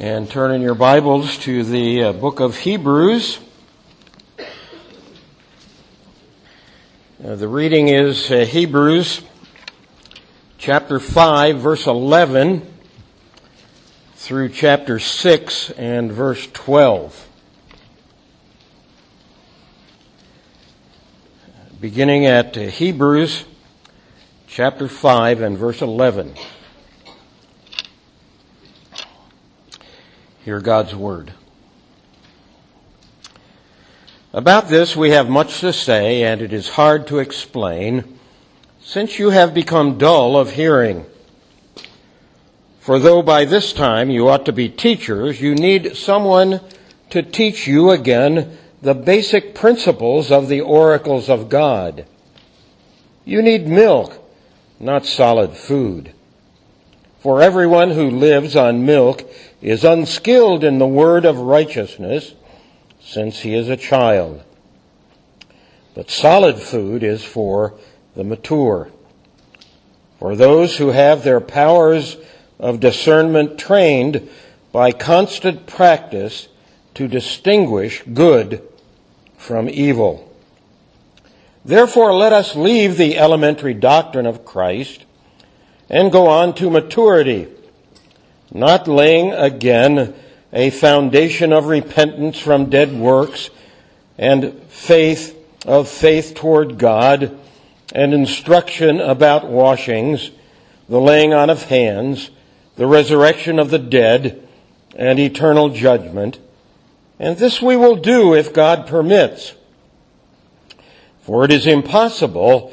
and turn in your Bibles to the uh, book of Hebrews. Uh, the reading is uh, Hebrews chapter 5, verse 11 through chapter 6 and verse 12. Beginning at uh, Hebrews chapter 5 and verse 11. Hear God's Word. About this we have much to say, and it is hard to explain, since you have become dull of hearing. For though by this time you ought to be teachers, you need someone to teach you again the basic principles of the oracles of God. You need milk, not solid food. For everyone who lives on milk is unskilled in the word of righteousness, since he is a child. But solid food is for the mature, for those who have their powers of discernment trained by constant practice to distinguish good from evil. Therefore, let us leave the elementary doctrine of Christ and go on to maturity not laying again a foundation of repentance from dead works and faith of faith toward God and instruction about washings, the laying on of hands, the resurrection of the dead, and eternal judgment. And this we will do if God permits. For it is impossible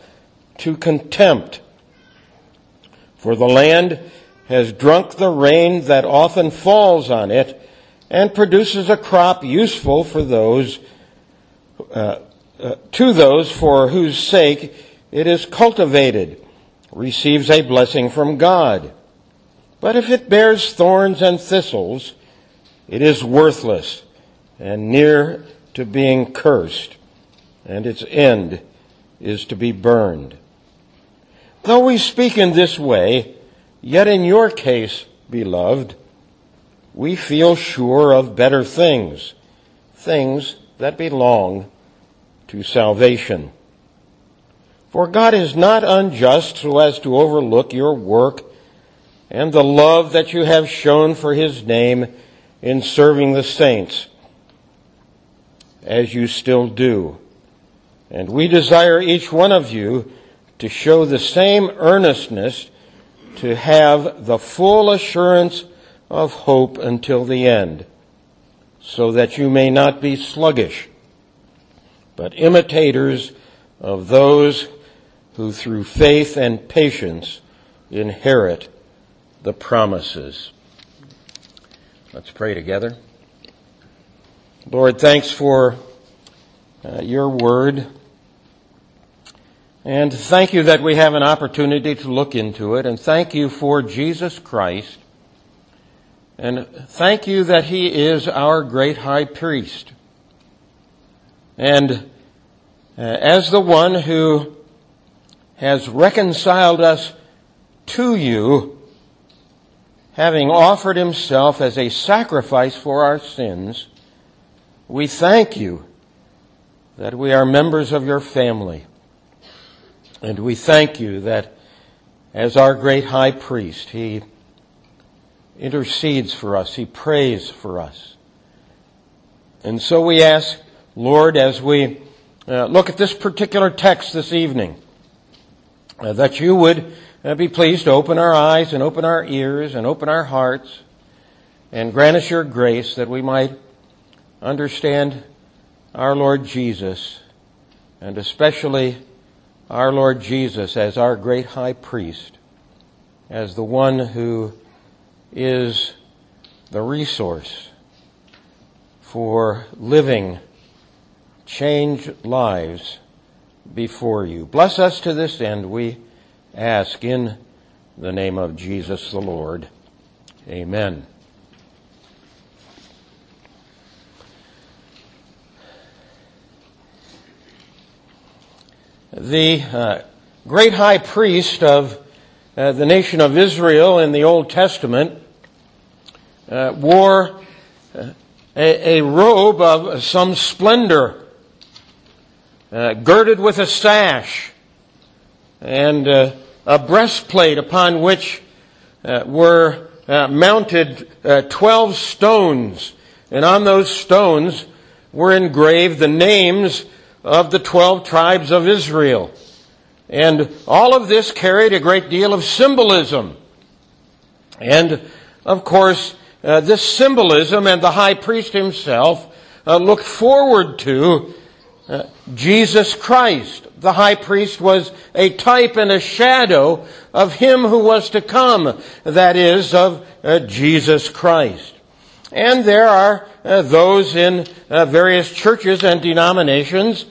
to contempt. For the land has drunk the rain that often falls on it and produces a crop useful for those, uh, uh, to those for whose sake it is cultivated, receives a blessing from God. But if it bears thorns and thistles, it is worthless and near to being cursed, and its end is to be burned. Though we speak in this way, yet in your case, beloved, we feel sure of better things, things that belong to salvation. For God is not unjust so as to overlook your work and the love that you have shown for His name in serving the saints, as you still do. And we desire each one of you to show the same earnestness to have the full assurance of hope until the end, so that you may not be sluggish, but imitators of those who through faith and patience inherit the promises. Let's pray together. Lord, thanks for uh, your word. And thank you that we have an opportunity to look into it. And thank you for Jesus Christ. And thank you that He is our great high priest. And uh, as the one who has reconciled us to you, having offered Himself as a sacrifice for our sins, we thank you that we are members of your family. And we thank you that as our great high priest, he intercedes for us, he prays for us. And so we ask, Lord, as we uh, look at this particular text this evening, uh, that you would uh, be pleased to open our eyes and open our ears and open our hearts and grant us your grace that we might understand our Lord Jesus and especially our Lord Jesus as our great high priest, as the one who is the resource for living changed lives before you. Bless us to this end, we ask in the name of Jesus the Lord. Amen. The uh, great high priest of uh, the nation of Israel in the Old Testament uh, wore uh, a, a, robe of some splendor, uh, girded with a sash, and uh, a breastplate upon which were mounted 12 stones. And on those stones were engraved the names of the 12 tribes of Israel. And all of this carried a great deal of symbolism. And, of course, uh, this symbolism and the high priest himself uh, looked forward to uh, Jesus Christ. The high priest was a type and a shadow of him who was to come, that is, of uh, Jesus Christ. And there are uh, those in uh, various churches and denominations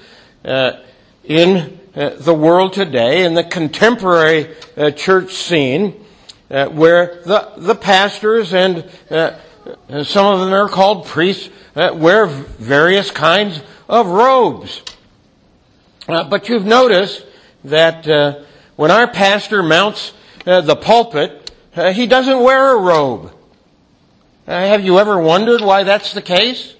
in uh, the world today in the contemporary uh, church scene uh, where the, the pastors and uh, some of them are called priests uh, wear various kinds of robes. Uh, but you've noticed that when our pastor mounts the pulpit, he doesn't wear a robe. Uh, have you ever wondered why that's the case?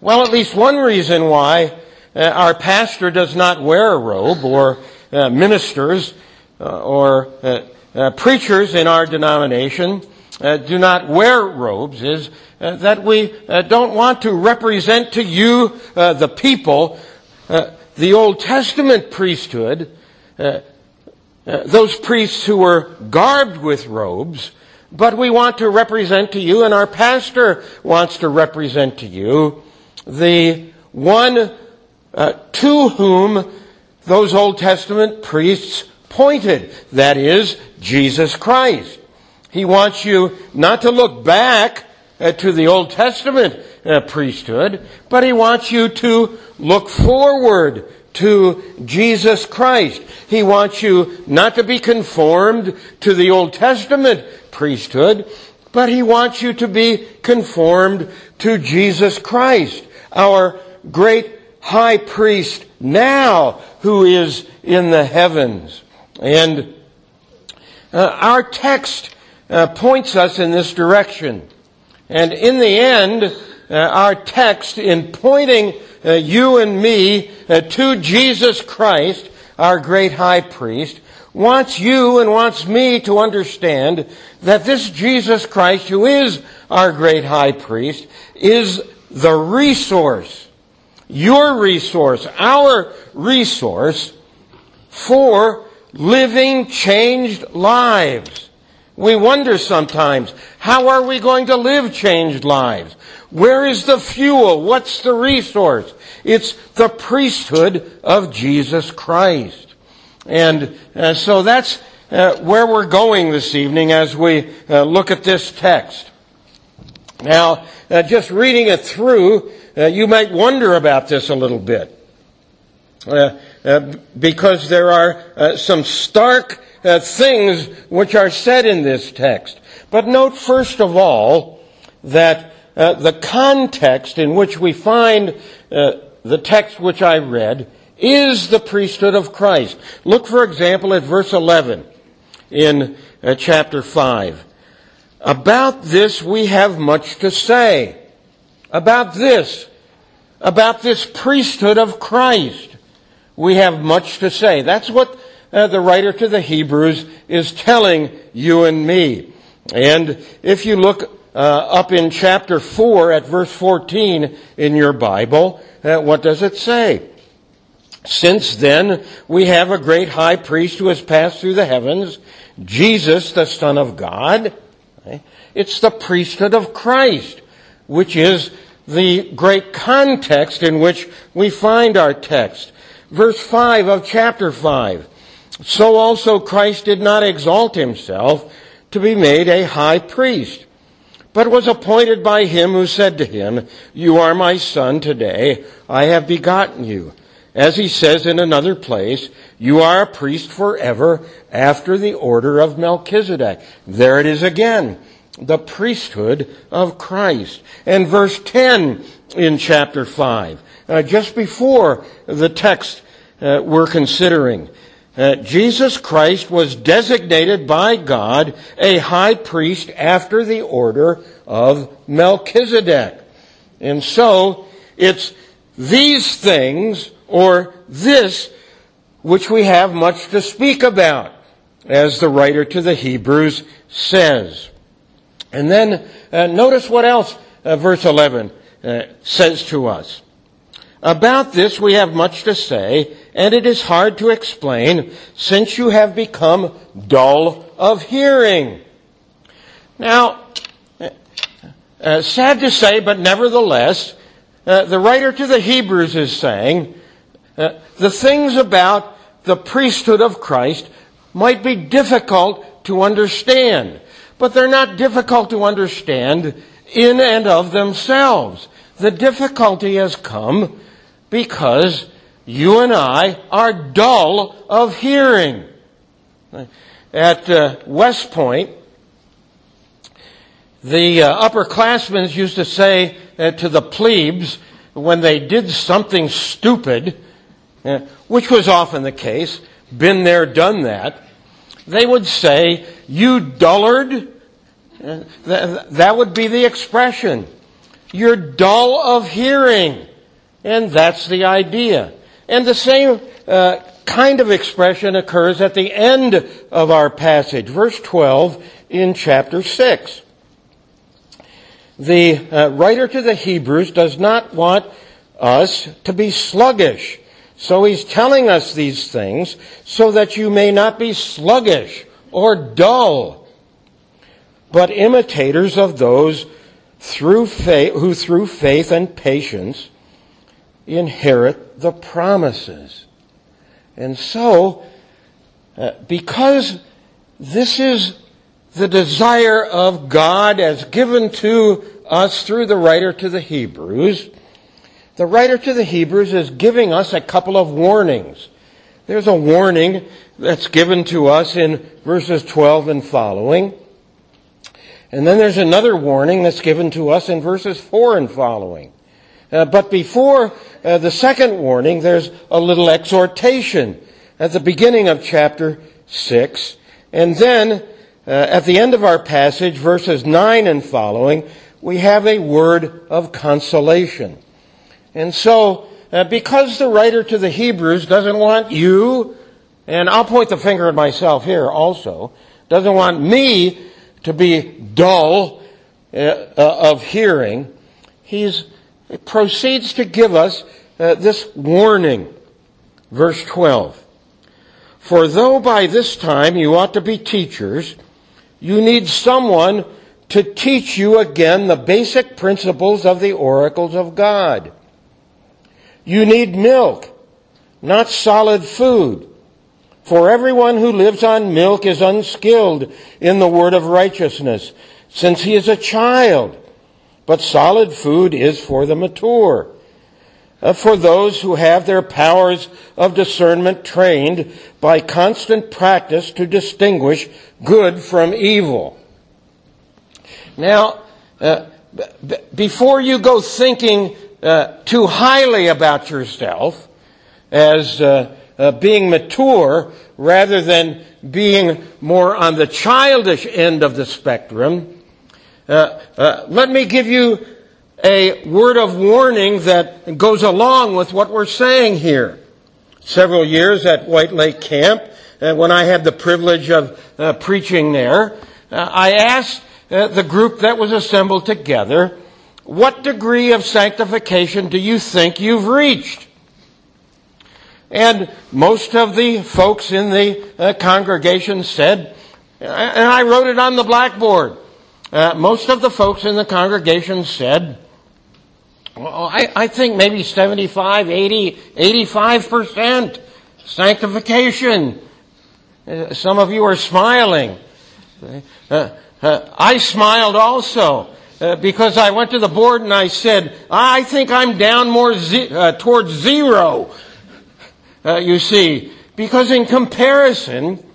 Well, at least one reason why uh, our pastor does not wear a robe, or uh, ministers uh, or uh, uh, preachers in our denomination do not wear robes, is that we don't want to represent to you, the people, the Old Testament priesthood, those priests who were garbed with robes, but we want to represent to you, and our pastor wants to represent to you, the one uh, to whom those Old Testament priests pointed. That is, Jesus Christ. He wants you not to look back uh, to the Old Testament uh, priesthood, but he wants you to look forward to Jesus Christ. He wants you not to be conformed to the Old Testament priesthood, but he wants you to be conformed to Jesus Christ, our great high priest now who is in the heavens. And uh, our text uh, points us in this direction. And in the end, uh, our text, in pointing uh, you and me uh, to Jesus Christ, our great high priest, wants you and wants me to understand that this Jesus Christ, who is our great high priest, is the resource your resource, our resource for living changed lives. We wonder sometimes, how are we going to live changed lives? Where is the fuel? What's the resource? It's the priesthood of Jesus Christ. And uh, so that's uh, where we're going this evening as we uh, look at this text. Now, uh, just reading it through, uh, you might wonder about this a little bit. Uh, because there are some stark things which are said in this text. But note first of all that the context in which we find the text which I read is the priesthood of Christ. Look, for example, at verse 11 in chapter 5. About this we have much to say about this, about this priesthood of Christ. We have much to say. That's what uh, the writer to the Hebrews is telling you and me. And if you look uh, up in chapter 4 at verse 14 in your Bible, uh, what does it say? Since then, we have a great high priest who has passed through the heavens, Jesus, the Son of God. It's the priesthood of Christ which is the great context in which we find our text. Verse 5 of chapter 5. So also Christ did not exalt himself to be made a high priest, but was appointed by him who said to him, You are my son today, I have begotten you. As he says in another place, You are a priest forever after the order of Melchizedek. There it is again, the priesthood of Christ. And verse 10 in chapter 5, uh, just before the text uh, we're considering. Uh, Jesus Christ was designated by God a high priest after the order of Melchizedek. And so, it's these things, or this, which we have much to speak about, as the writer to the Hebrews says. And then, uh, notice what else uh, verse 11 uh, says to us. About this we have much to say, and it is hard to explain since you have become dull of hearing. Now, uh, sad to say, but nevertheless, uh, the writer to the Hebrews is saying uh, the things about the priesthood of Christ might be difficult to understand, but they're not difficult to understand in and of themselves. The difficulty has come because you and I are dull of hearing. At uh, West Point, the uh, upperclassmen used to say uh, to the plebes when they did something stupid, which was often the case, been there, done that, they would say, You dullard. Uh, that would be the expression. You're dull of hearing. And that's the idea. And the same uh, kind of expression occurs at the end of our passage, verse 12 in chapter 6. The uh, writer to the Hebrews does not want us to be sluggish. So he's telling us these things so that you may not be sluggish or dull, but imitators of those through faith, who through faith and patience inherit the promises. And so, uh, because this is the desire of God as given to us through the writer to the Hebrews, the writer to the Hebrews is giving us a couple of warnings. There's a warning that's given to us in verses 12 and following. And then there's another warning that's given to us in verses 4 and following. Uh, but before uh, the second warning, there's a little exhortation at the beginning of chapter 6. And then, uh, at the end of our passage, verses 9 and following, we have a word of consolation. And so, uh, because the writer to the Hebrews doesn't want you, and I'll point the finger at myself here also, doesn't want me to be dull uh, uh, of hearing, he proceeds to give us uh, this warning. Verse 12. For though by this time you ought to be teachers, you need someone to teach you again the basic principles of the oracles of God. You need milk, not solid food. For everyone who lives on milk is unskilled in the word of righteousness, since he is a child. But solid food is for the mature, uh, for those who have their powers of discernment trained by constant practice to distinguish good from evil. Now, uh, b- before you go thinking uh, too highly about yourself as uh, uh, being mature rather than being more on the childish end of the spectrum, uh, uh, let me give you a word of warning that goes along with what we're saying here. Several years at White Lake Camp, uh, when I had the privilege of preaching there, I asked the group that was assembled together, what degree of sanctification do you think you've reached? And most of the folks in the congregation said, and I wrote it on the blackboard, uh, most of the folks in the congregation said, well, I, I think maybe 75, 80, 85% sanctification. Uh, some of you are smiling. Uh, uh, I smiled also. Uh, because I went to the board and I said, I think I'm down more ze- uh, towards zero. Uh, you see, because in comparison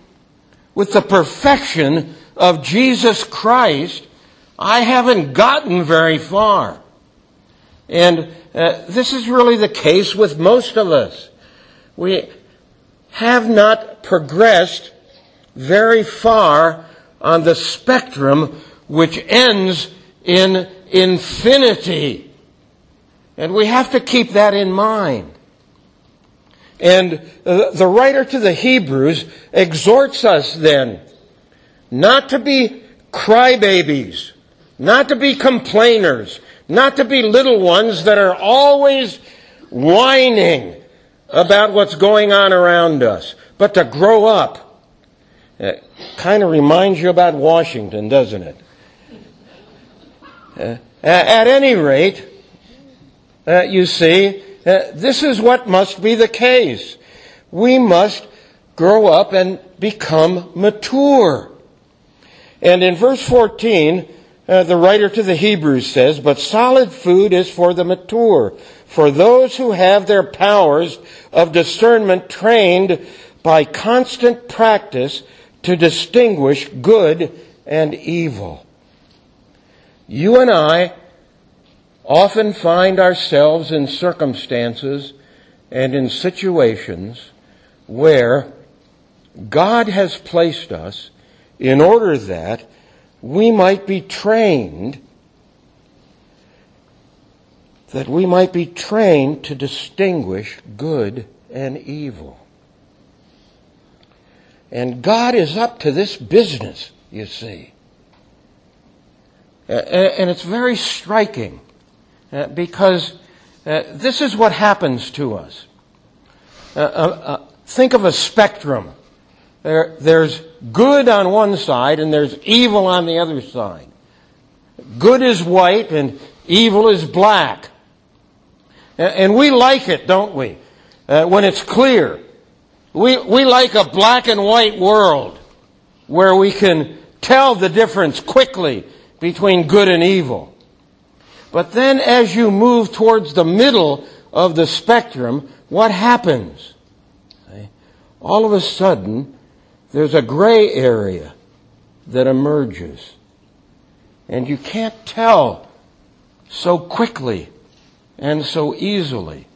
with the perfection of Jesus Christ, I haven't gotten very far. And uh, this is really the case with most of us. We have not progressed very far on the spectrum which ends in infinity. And we have to keep that in mind. And the writer to the Hebrews exhorts us then not to be crybabies, not to be complainers, not to be little ones that are always whining about what's going on around us, but to grow up. It kind of reminds you about Washington, doesn't it? Uh, at any rate, uh, you see, uh, this is what must be the case. We must grow up and become mature. And in verse 14, uh, the writer to the Hebrews says, But solid food is for the mature, for those who have their powers of discernment trained by constant practice to distinguish good and evil. You and I often find ourselves in circumstances and in situations where God has placed us in order that we might be trained, that we might be trained to distinguish good and evil. And God is up to this business, you see. And it's very striking uh, because uh, this is what happens to us. Uh, think of a spectrum. There, there's good on one side and there's evil on the other side. Good is white and evil is black. And we like it, don't we? Uh, when it's clear. We, we like a black and white world where we can tell the difference quickly between good and evil. But then as you move towards the middle of the spectrum, what happens? All of a sudden, there's a gray area that emerges. And you can't tell so quickly and so easily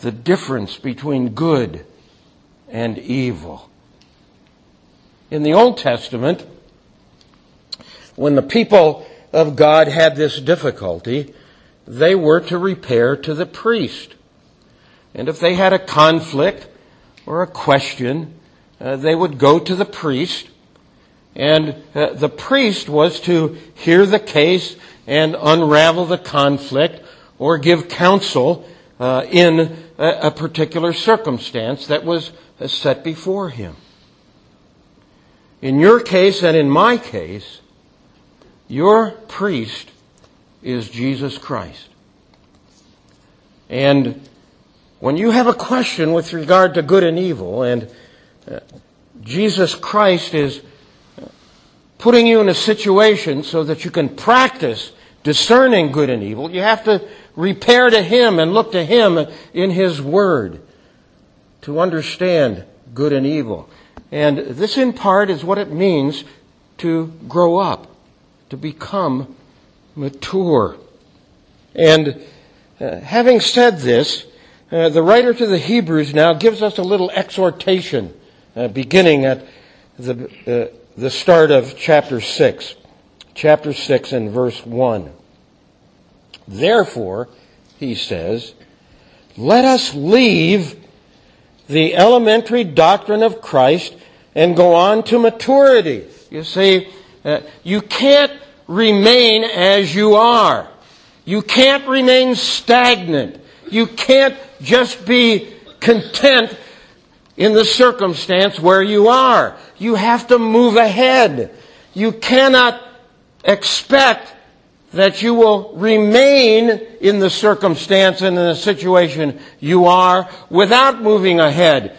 the difference between good and evil. In the Old Testament, when the people of God had this difficulty, they were to repair to the priest. And if they had a conflict or a question, uh, they would go to the priest, and uh, the priest was to hear the case and unravel the conflict or give counsel uh, in a, a, particular circumstance that was uh, set before him. In your case and in my case, your priest is Jesus Christ. And when you have a question with regard to good and evil, and uh, Jesus Christ is putting you in a situation so that you can practice discerning good and evil. You have to repair to Him and look to Him in His Word to understand good and evil. And this, in part, is what it means to grow up, to become mature. And uh, having said this, uh, the writer to the Hebrews now gives us a little exhortation uh, beginning at the, uh, the start of chapter 6. Chapter 6 and verse 1. Therefore, he says, let us leave the elementary doctrine of Christ and go on to maturity. You see, uh, you can't remain as you are. You can't remain stagnant. You can't just be content in the circumstance where you are. You have to move ahead. You cannot expect that you will remain in the circumstance and in the situation you are without moving ahead.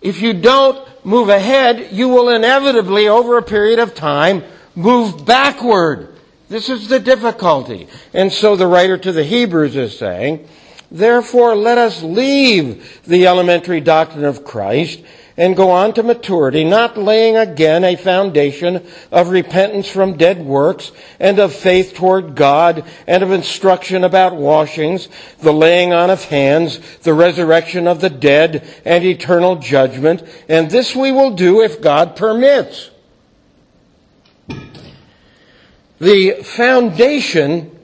If you don't move ahead, you will inevitably, over a period of time, move backward. This is the difficulty. And so the writer to the Hebrews is saying, Therefore, let us leave the elementary doctrine of Christ and go on to maturity, not laying again a foundation of repentance from dead works and of faith toward God and of instruction about washings, the laying on of hands, the resurrection of the dead, and eternal judgment. And this we will do if God permits. The foundation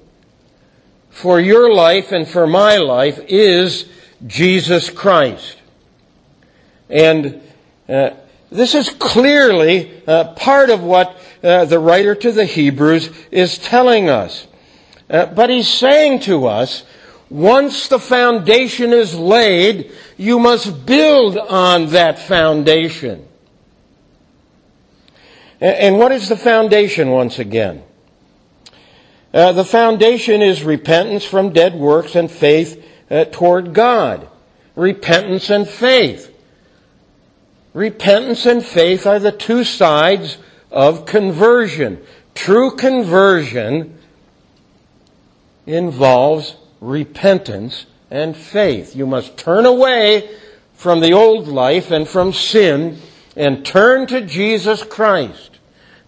for your life and for my life is Jesus Christ. And uh, this is clearly uh, part of what uh, the writer to the Hebrews is telling us. Uh, but he's saying to us, once the foundation is laid, you must build on that foundation. And what is the foundation once again? Uh, the foundation is repentance from dead works and faith uh, toward God. Repentance and faith. Repentance and faith are the two sides of conversion. True conversion involves repentance and faith. You must turn away from the old life and from sin and turn to Jesus Christ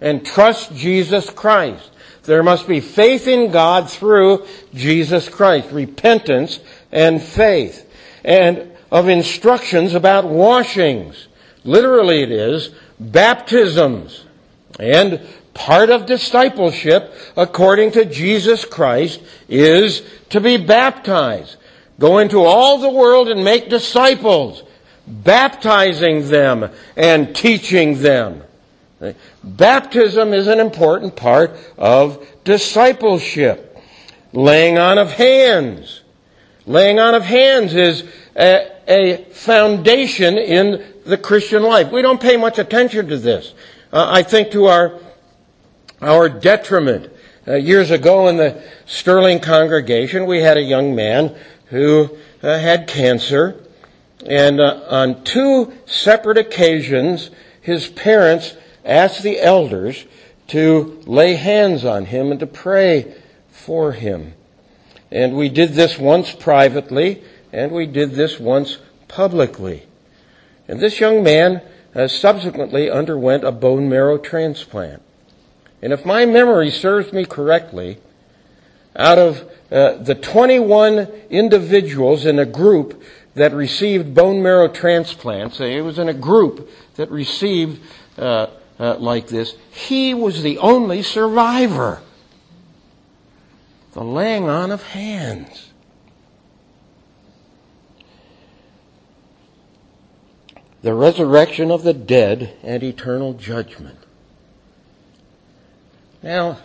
and trust Jesus Christ. There must be faith in God through Jesus Christ, repentance and faith, and of instructions about washings. Literally, it is baptisms. And part of discipleship, according to Jesus Christ, is to be baptized. Go into all the world and make disciples, baptizing them and teaching them. Baptism is an important part of discipleship. Laying on of hands. Laying on of hands is a, a foundation in the Christian life. We don't pay much attention to this. Uh, I think to our, our detriment. Uh, years ago in the Sterling congregation, we had a young man who uh, had cancer, and uh, on two separate occasions, his parents asked the elders to lay hands on him and to pray for him. And we did this once privately, and we did this once publicly. And this young man uh, subsequently underwent a bone marrow transplant. And if my memory serves me correctly, out of uh, the 21 individuals in a group that received bone marrow transplants, it was in a group that received uh, uh, like this, he was the only survivor. The laying on of hands. the resurrection of the dead, and eternal judgment. Now,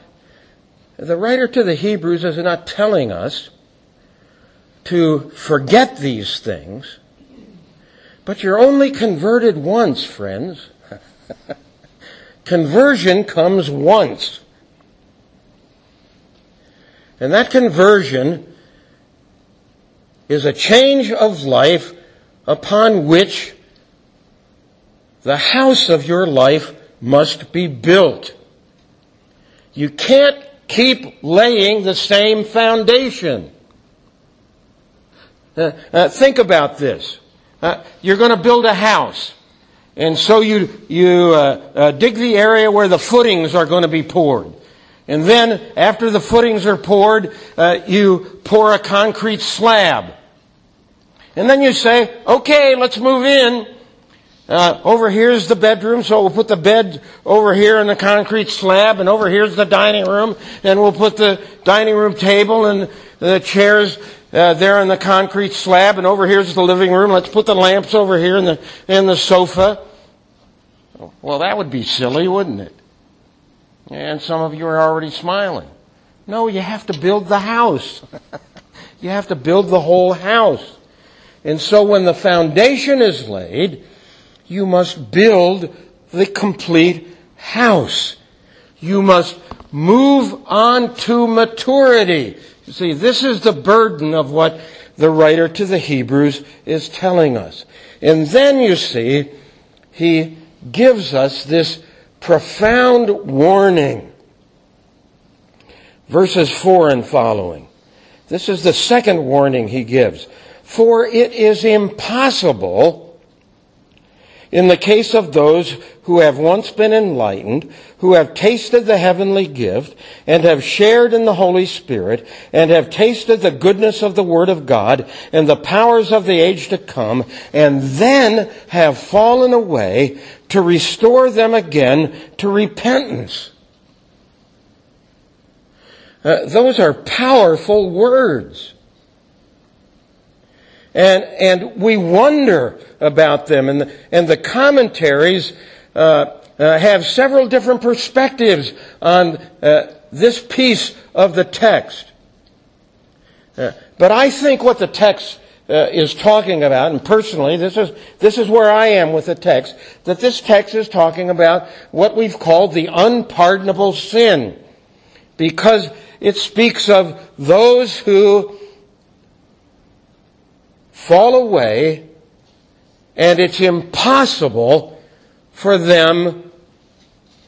the writer to the Hebrews is not telling us to forget these things, but you're only converted once, friends. conversion comes once. And that conversion is a change of life upon which the house of your life must be built. You can't keep laying the same foundation. Uh, uh, think about this. Uh, you're going to build a house. And so you, you uh, uh, dig the area where the footings are going to be poured. And then, after the footings are poured, uh, you pour a concrete slab. And then you say, okay, let's move in. Uh, over here's the bedroom, so we'll put the bed over here in the concrete slab, and over here's the dining room, and we'll put the dining room table and the chairs uh, there in the concrete slab, and over here's the living room. Let's put the lamps over here in the in the sofa. Well, that would be silly, wouldn't it? And some of you are already smiling. No, you have to build the house. you have to build the whole house. And so when the foundation is laid, you must build the complete house. You must move on to maturity. You see, this is the burden of what the writer to the Hebrews is telling us. And then you see, he gives us this profound warning. verses 4 and following. This is the second warning he gives. For it is impossible in the case of those who have once been enlightened, who have tasted the heavenly gift, and have shared in the Holy Spirit, and have tasted the goodness of the Word of God, and the powers of the age to come, and then have fallen away to restore them again to repentance. Uh, those are powerful words. And, and we wonder about them. And the, and the commentaries uh, uh, have several different perspectives on uh, this piece of the text. Uh, but I think what the text uh, is talking about, and personally, this is, this is where I am with the text, that this text is talking about what we've called the unpardonable sin. Because it speaks of those who fall away and it's impossible for them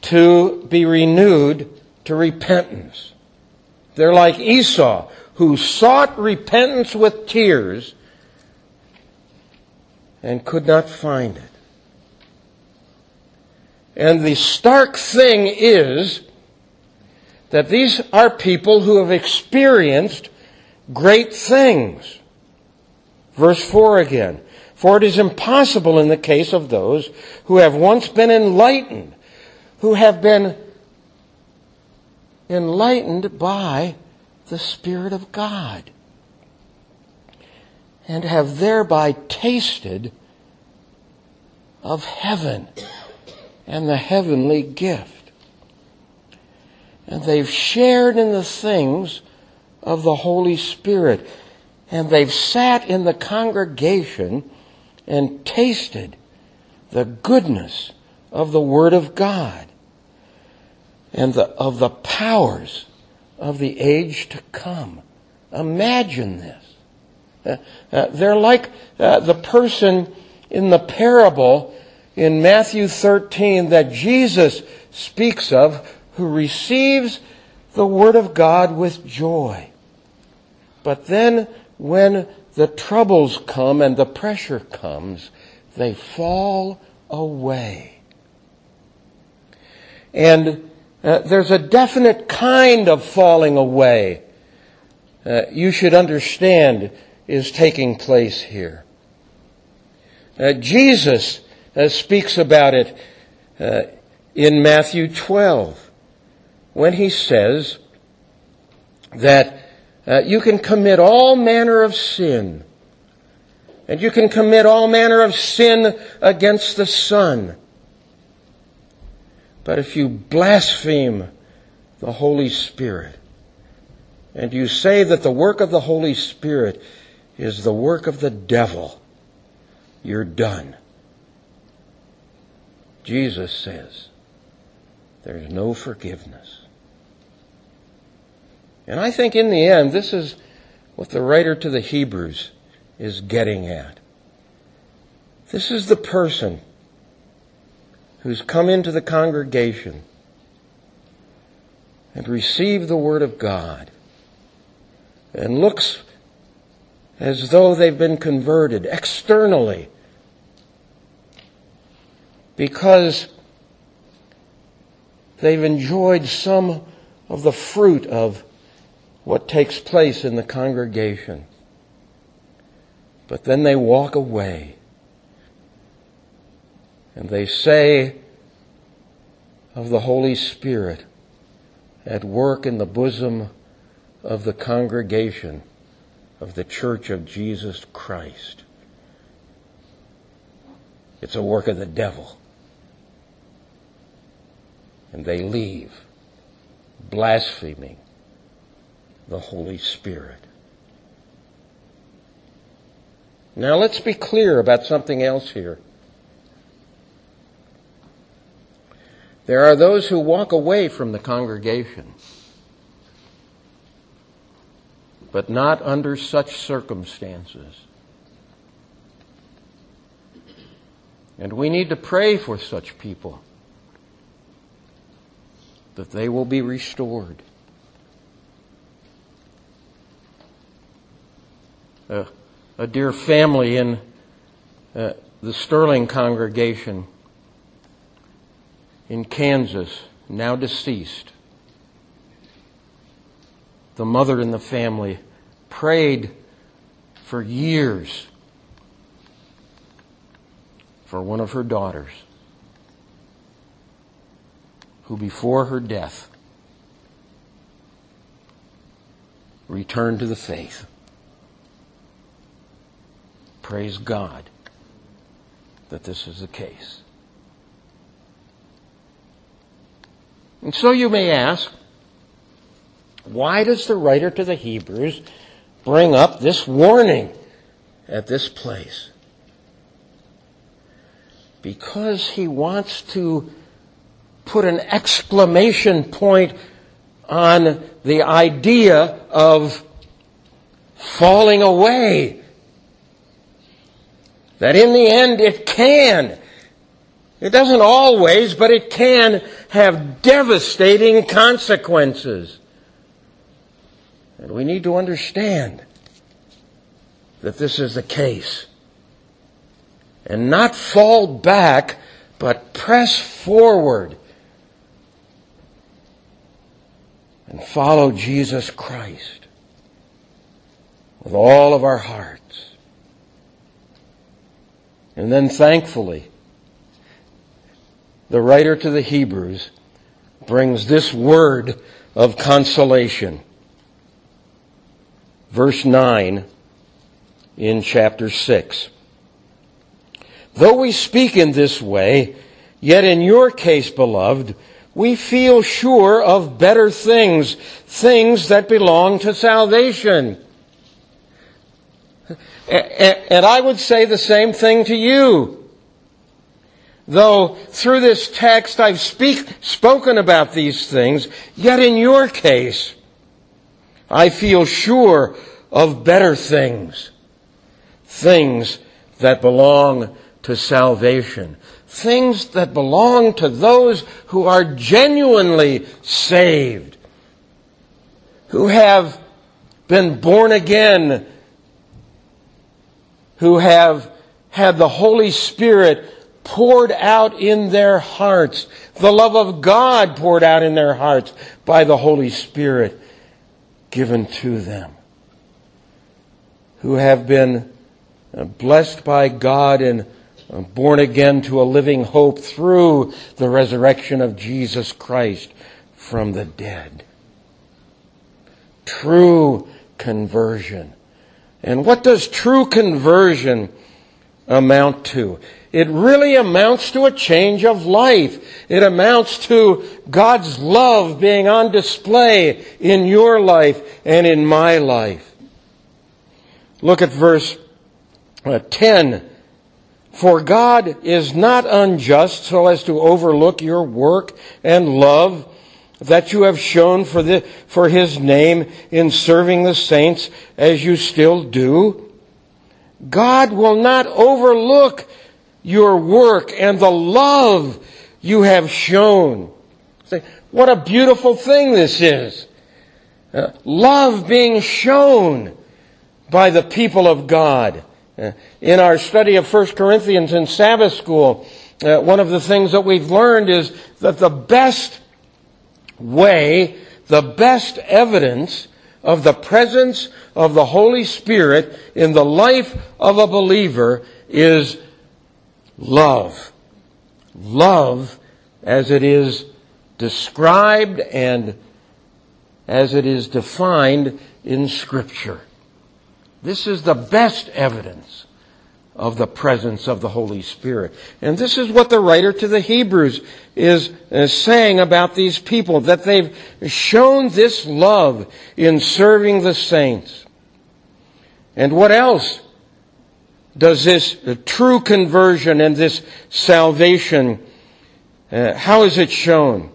to be renewed to repentance. They're like Esau, who sought repentance with tears and could not find it. And the stark thing is that these are people who have experienced great things. Verse 4 again. For it is impossible in the case of those who have once been enlightened, who have been enlightened by the Spirit of God, and have thereby tasted of heaven and the heavenly gift. And they've shared in the things of the Holy Spirit and they've sat in the congregation and tasted the goodness of the Word of God and the, of the powers of the age to come. Imagine this. Uh, uh, they're like uh, the person in the parable in Matthew 13 that Jesus speaks of who receives the Word of God with joy. But then when the troubles come and the pressure comes, they fall away. And uh, there's a definite kind of falling away uh, you should understand is taking place here. Uh, Jesus uh, speaks about it uh, in Matthew 12 when he says that uh, you can commit all manner of sin. And you can commit all manner of sin against the Son. But if you blaspheme the Holy Spirit, and you say that the work of the Holy Spirit is the work of the devil, you're done. Jesus says there's no forgiveness. And I think in the end, this is what the writer to the Hebrews is getting at. This is the person who's come into the congregation and received the Word of God and looks as though they've been converted externally because they've enjoyed some of the fruit of what takes place in the congregation. But then they walk away and they say of the Holy Spirit at work in the bosom of the congregation of the Church of Jesus Christ. It's a work of the devil. And they leave blaspheming the Holy Spirit. Now let's be clear about something else here. There are those who walk away from the congregation, but not under such circumstances. And we need to pray for such people that they will be restored. A, dear family in uh, the Sterling congregation in Kansas, now deceased. The mother in the family prayed for years for one of her daughters who, before her death, returned to the faith. Praise God that this is the case. And so you may ask, why does the writer to the Hebrews bring up this warning at this place? Because he wants to put an exclamation point on the idea of falling away. That in the end it can. It doesn't always, but it can have devastating consequences. And we need to understand that this is the case. And not fall back, but press forward and follow Jesus Christ with all of our hearts. And then thankfully, the writer to the Hebrews brings this word of consolation. Verse 9 in chapter 6. Though we speak in this way, yet in your case, beloved, we feel sure of better things, things that belong to salvation. And I would say the same thing to you. Though through this text I've speak, spoken about these things, yet in your case, I feel sure of better things. Things that belong to salvation things that belong to those who are genuinely saved, who have been born again, who have had the Holy Spirit poured out in their hearts, the love of God poured out in their hearts by the Holy Spirit given to them, who have been uh, blessed by God and uh, born again to a living hope through the resurrection of Jesus Christ from the dead. True conversion. And what does true conversion amount to? It really amounts to a change of life. It amounts to God's love being on display in your life and in my life. Look at verse uh, 10 for God is not unjust so as to overlook your work and love that you have shown for, the, for His name in serving the saints as you still do. God will not overlook your work and the love you have shown. Say, what a beautiful thing this is. Uh, love being shown by the people of God. Uh, in our study of 1 Corinthians in Sabbath school, uh, one of the things that we've learned is that the best way, the best evidence of the presence of the Holy Spirit in the life of a believer is love. Love as it is described and as it is defined in Scripture. This is the best evidence of the presence of the Holy Spirit. And this is what the writer to the Hebrews is, is, saying about these people, that they've shown this love in serving the saints. And what else does this true conversion and this salvation, uh, how is it shown?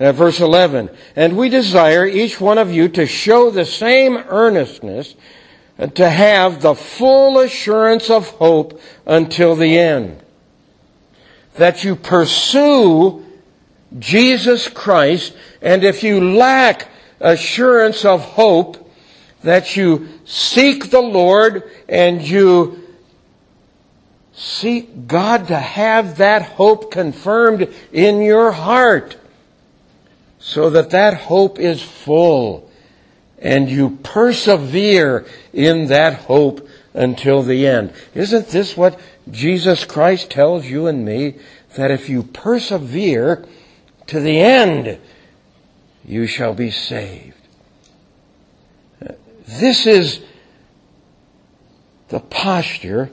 Uh, verse 11, and we desire each one of you to show the same earnestness to have the full assurance of hope until the end. That you pursue Jesus Christ, and if you lack assurance of hope, that you seek the Lord and you seek God to have that hope confirmed in your heart so that that hope is full and you persevere in that hope until the end. Isn't this what Jesus Christ tells you and me? That if you persevere to the end, you shall be saved. This is the posture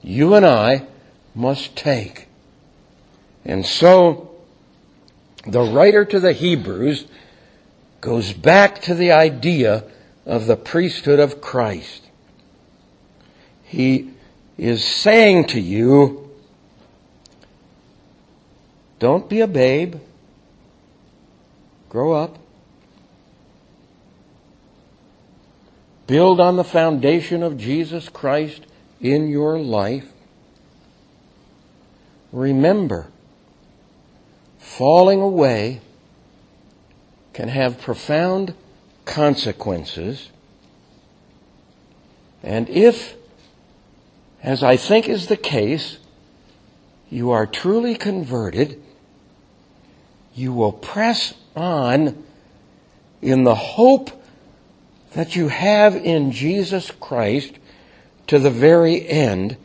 you and I must take. And so, the writer to the Hebrews goes back to the idea of the priesthood of Christ. He is saying to you, don't be a babe. Grow up. Build on the foundation of Jesus Christ in your life. Remember, falling away can have profound consequences. And if, as I think is the case, you are truly converted, you will press on in the hope that you have in Jesus Christ to the very end.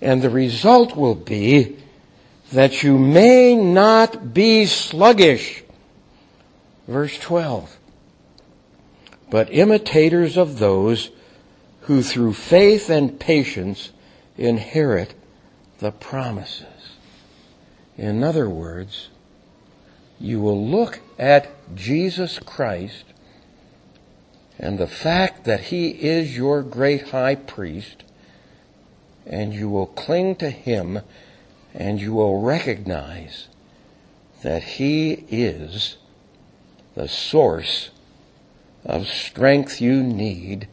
And the result will be that you may not be sluggish. Verse 12. But imitators of those who through faith and patience inherit the promises. In other words, you will look at Jesus Christ and the fact that he is your great high priest, and you will cling to him and you will recognize that he is the source of strength you need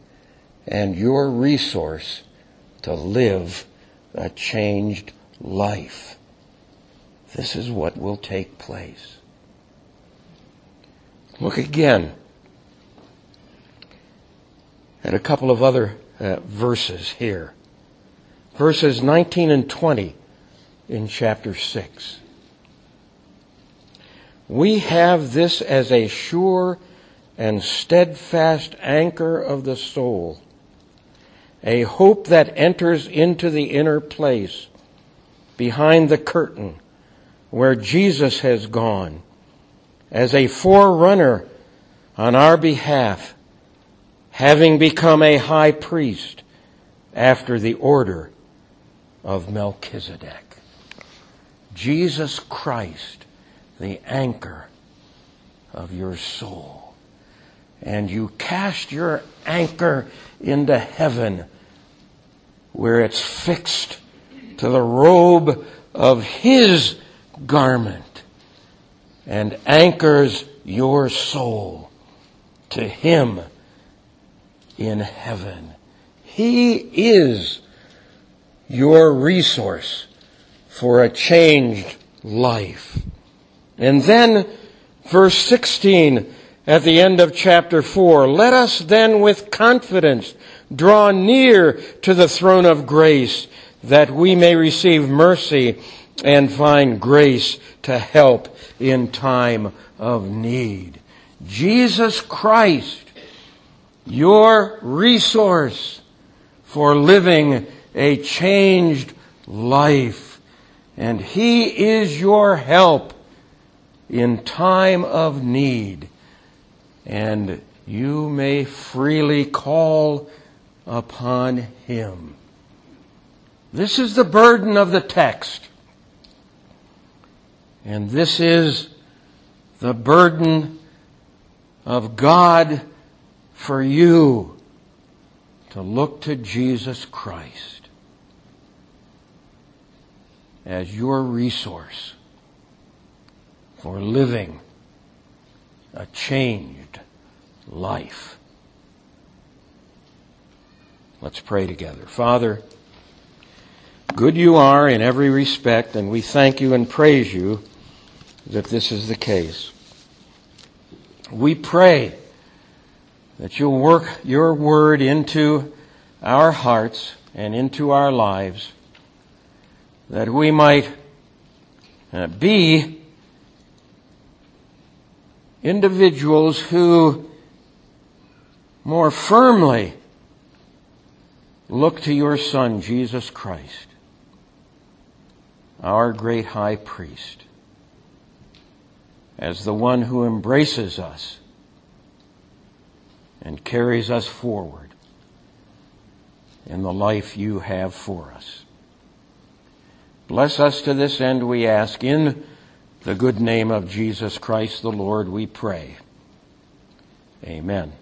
and your resource to live a changed life. This is what will take place. Look again at a couple of other uh, verses here. Verses 19 and 20 in chapter 6. We have this as a sure and steadfast anchor of the soul, a hope that enters into the inner place, behind the curtain, where Jesus has gone, as a forerunner on our behalf having become a high priest after the order of Melchizedek. Jesus Christ, the anchor of your soul. And you cast your anchor into heaven where it's fixed to the robe of His garment and anchors your soul to Him in heaven. He is your resource for a changed life. And then, verse 16 at the end of chapter 4, let us then with confidence draw near to the throne of grace that we may receive mercy and find grace to help in time of need. Jesus Christ your resource for living a changed life. And He is your help in time of need. And you may freely call upon Him. This is the burden of the text. And this is the burden of God for you to look to Jesus Christ as your resource for living a changed life. Let's pray together. Father, good you are in every respect, and we thank you and praise you that this is the case. We pray that you'll work your word into our hearts and into our lives, that we might uh, be individuals who more firmly look to your Son, Jesus Christ, our great high priest, as the one who embraces us and carries us forward in the life you have for us. Bless us to this end, we ask. In the good name of Jesus Christ the Lord, we pray. Amen.